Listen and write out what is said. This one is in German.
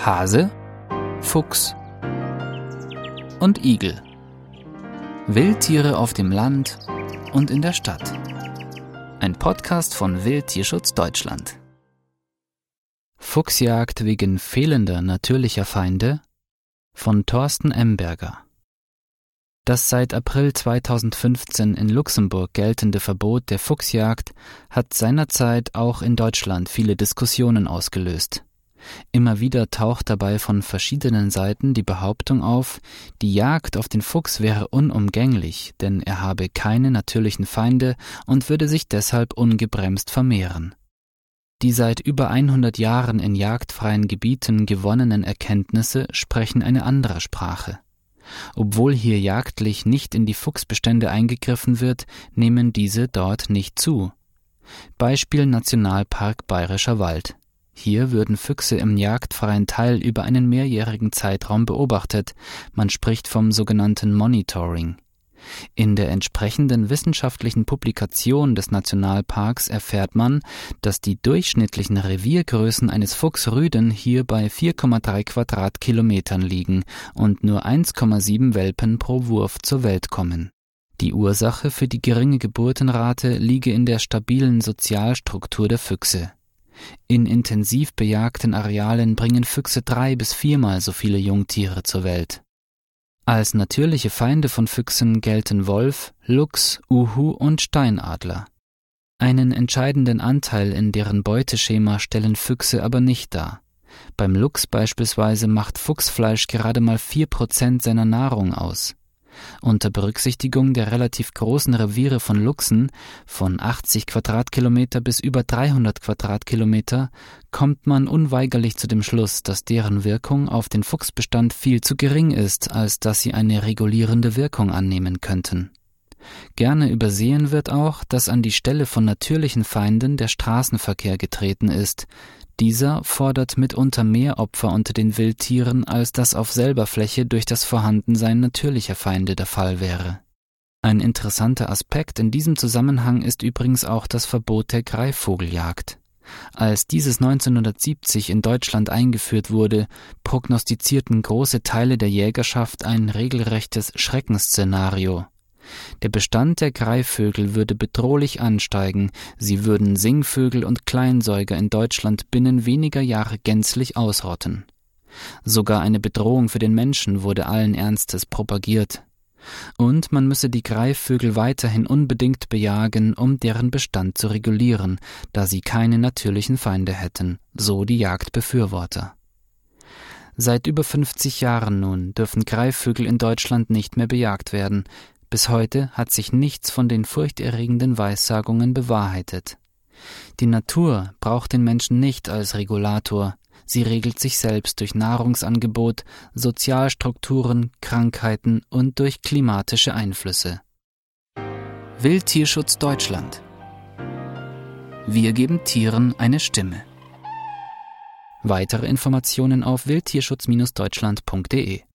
Hase, Fuchs und Igel. Wildtiere auf dem Land und in der Stadt. Ein Podcast von Wildtierschutz Deutschland. Fuchsjagd wegen fehlender natürlicher Feinde von Thorsten Emberger. Das seit April 2015 in Luxemburg geltende Verbot der Fuchsjagd hat seinerzeit auch in Deutschland viele Diskussionen ausgelöst. Immer wieder taucht dabei von verschiedenen Seiten die Behauptung auf, die Jagd auf den Fuchs wäre unumgänglich, denn er habe keine natürlichen Feinde und würde sich deshalb ungebremst vermehren. Die seit über 100 Jahren in jagdfreien Gebieten gewonnenen Erkenntnisse sprechen eine andere Sprache. Obwohl hier jagdlich nicht in die Fuchsbestände eingegriffen wird, nehmen diese dort nicht zu. Beispiel Nationalpark Bayerischer Wald. Hier würden Füchse im jagdfreien Teil über einen mehrjährigen Zeitraum beobachtet. Man spricht vom sogenannten Monitoring. In der entsprechenden wissenschaftlichen Publikation des Nationalparks erfährt man, dass die durchschnittlichen Reviergrößen eines Fuchsrüden hier bei 4,3 Quadratkilometern liegen und nur 1,7 Welpen pro Wurf zur Welt kommen. Die Ursache für die geringe Geburtenrate liege in der stabilen Sozialstruktur der Füchse. In intensiv bejagten Arealen bringen Füchse drei bis viermal so viele Jungtiere zur Welt. Als natürliche Feinde von Füchsen gelten Wolf, Luchs, Uhu und Steinadler. Einen entscheidenden Anteil in deren Beuteschema stellen Füchse aber nicht dar. Beim Luchs beispielsweise macht Fuchsfleisch gerade mal vier Prozent seiner Nahrung aus. Unter Berücksichtigung der relativ großen Reviere von Luchsen von 80 Quadratkilometer bis über 300 Quadratkilometer kommt man unweigerlich zu dem Schluss, dass deren Wirkung auf den Fuchsbestand viel zu gering ist, als dass sie eine regulierende Wirkung annehmen könnten. Gerne übersehen wird auch, dass an die Stelle von natürlichen Feinden der Straßenverkehr getreten ist, dieser fordert mitunter mehr Opfer unter den Wildtieren, als das auf selber Fläche durch das Vorhandensein natürlicher Feinde der Fall wäre. Ein interessanter Aspekt in diesem Zusammenhang ist übrigens auch das Verbot der Greifvogeljagd. Als dieses 1970 in Deutschland eingeführt wurde, prognostizierten große Teile der Jägerschaft ein regelrechtes Schreckensszenario. Der Bestand der Greifvögel würde bedrohlich ansteigen, sie würden Singvögel und Kleinsäuger in Deutschland binnen weniger Jahre gänzlich ausrotten. Sogar eine Bedrohung für den Menschen wurde allen Ernstes propagiert. Und man müsse die Greifvögel weiterhin unbedingt bejagen, um deren Bestand zu regulieren, da sie keine natürlichen Feinde hätten, so die Jagdbefürworter. Seit über 50 Jahren nun dürfen Greifvögel in Deutschland nicht mehr bejagt werden, bis heute hat sich nichts von den furchterregenden Weissagungen bewahrheitet. Die Natur braucht den Menschen nicht als Regulator, sie regelt sich selbst durch Nahrungsangebot, Sozialstrukturen, Krankheiten und durch klimatische Einflüsse. Wildtierschutz Deutschland Wir geben Tieren eine Stimme. Weitere Informationen auf wildtierschutz-deutschland.de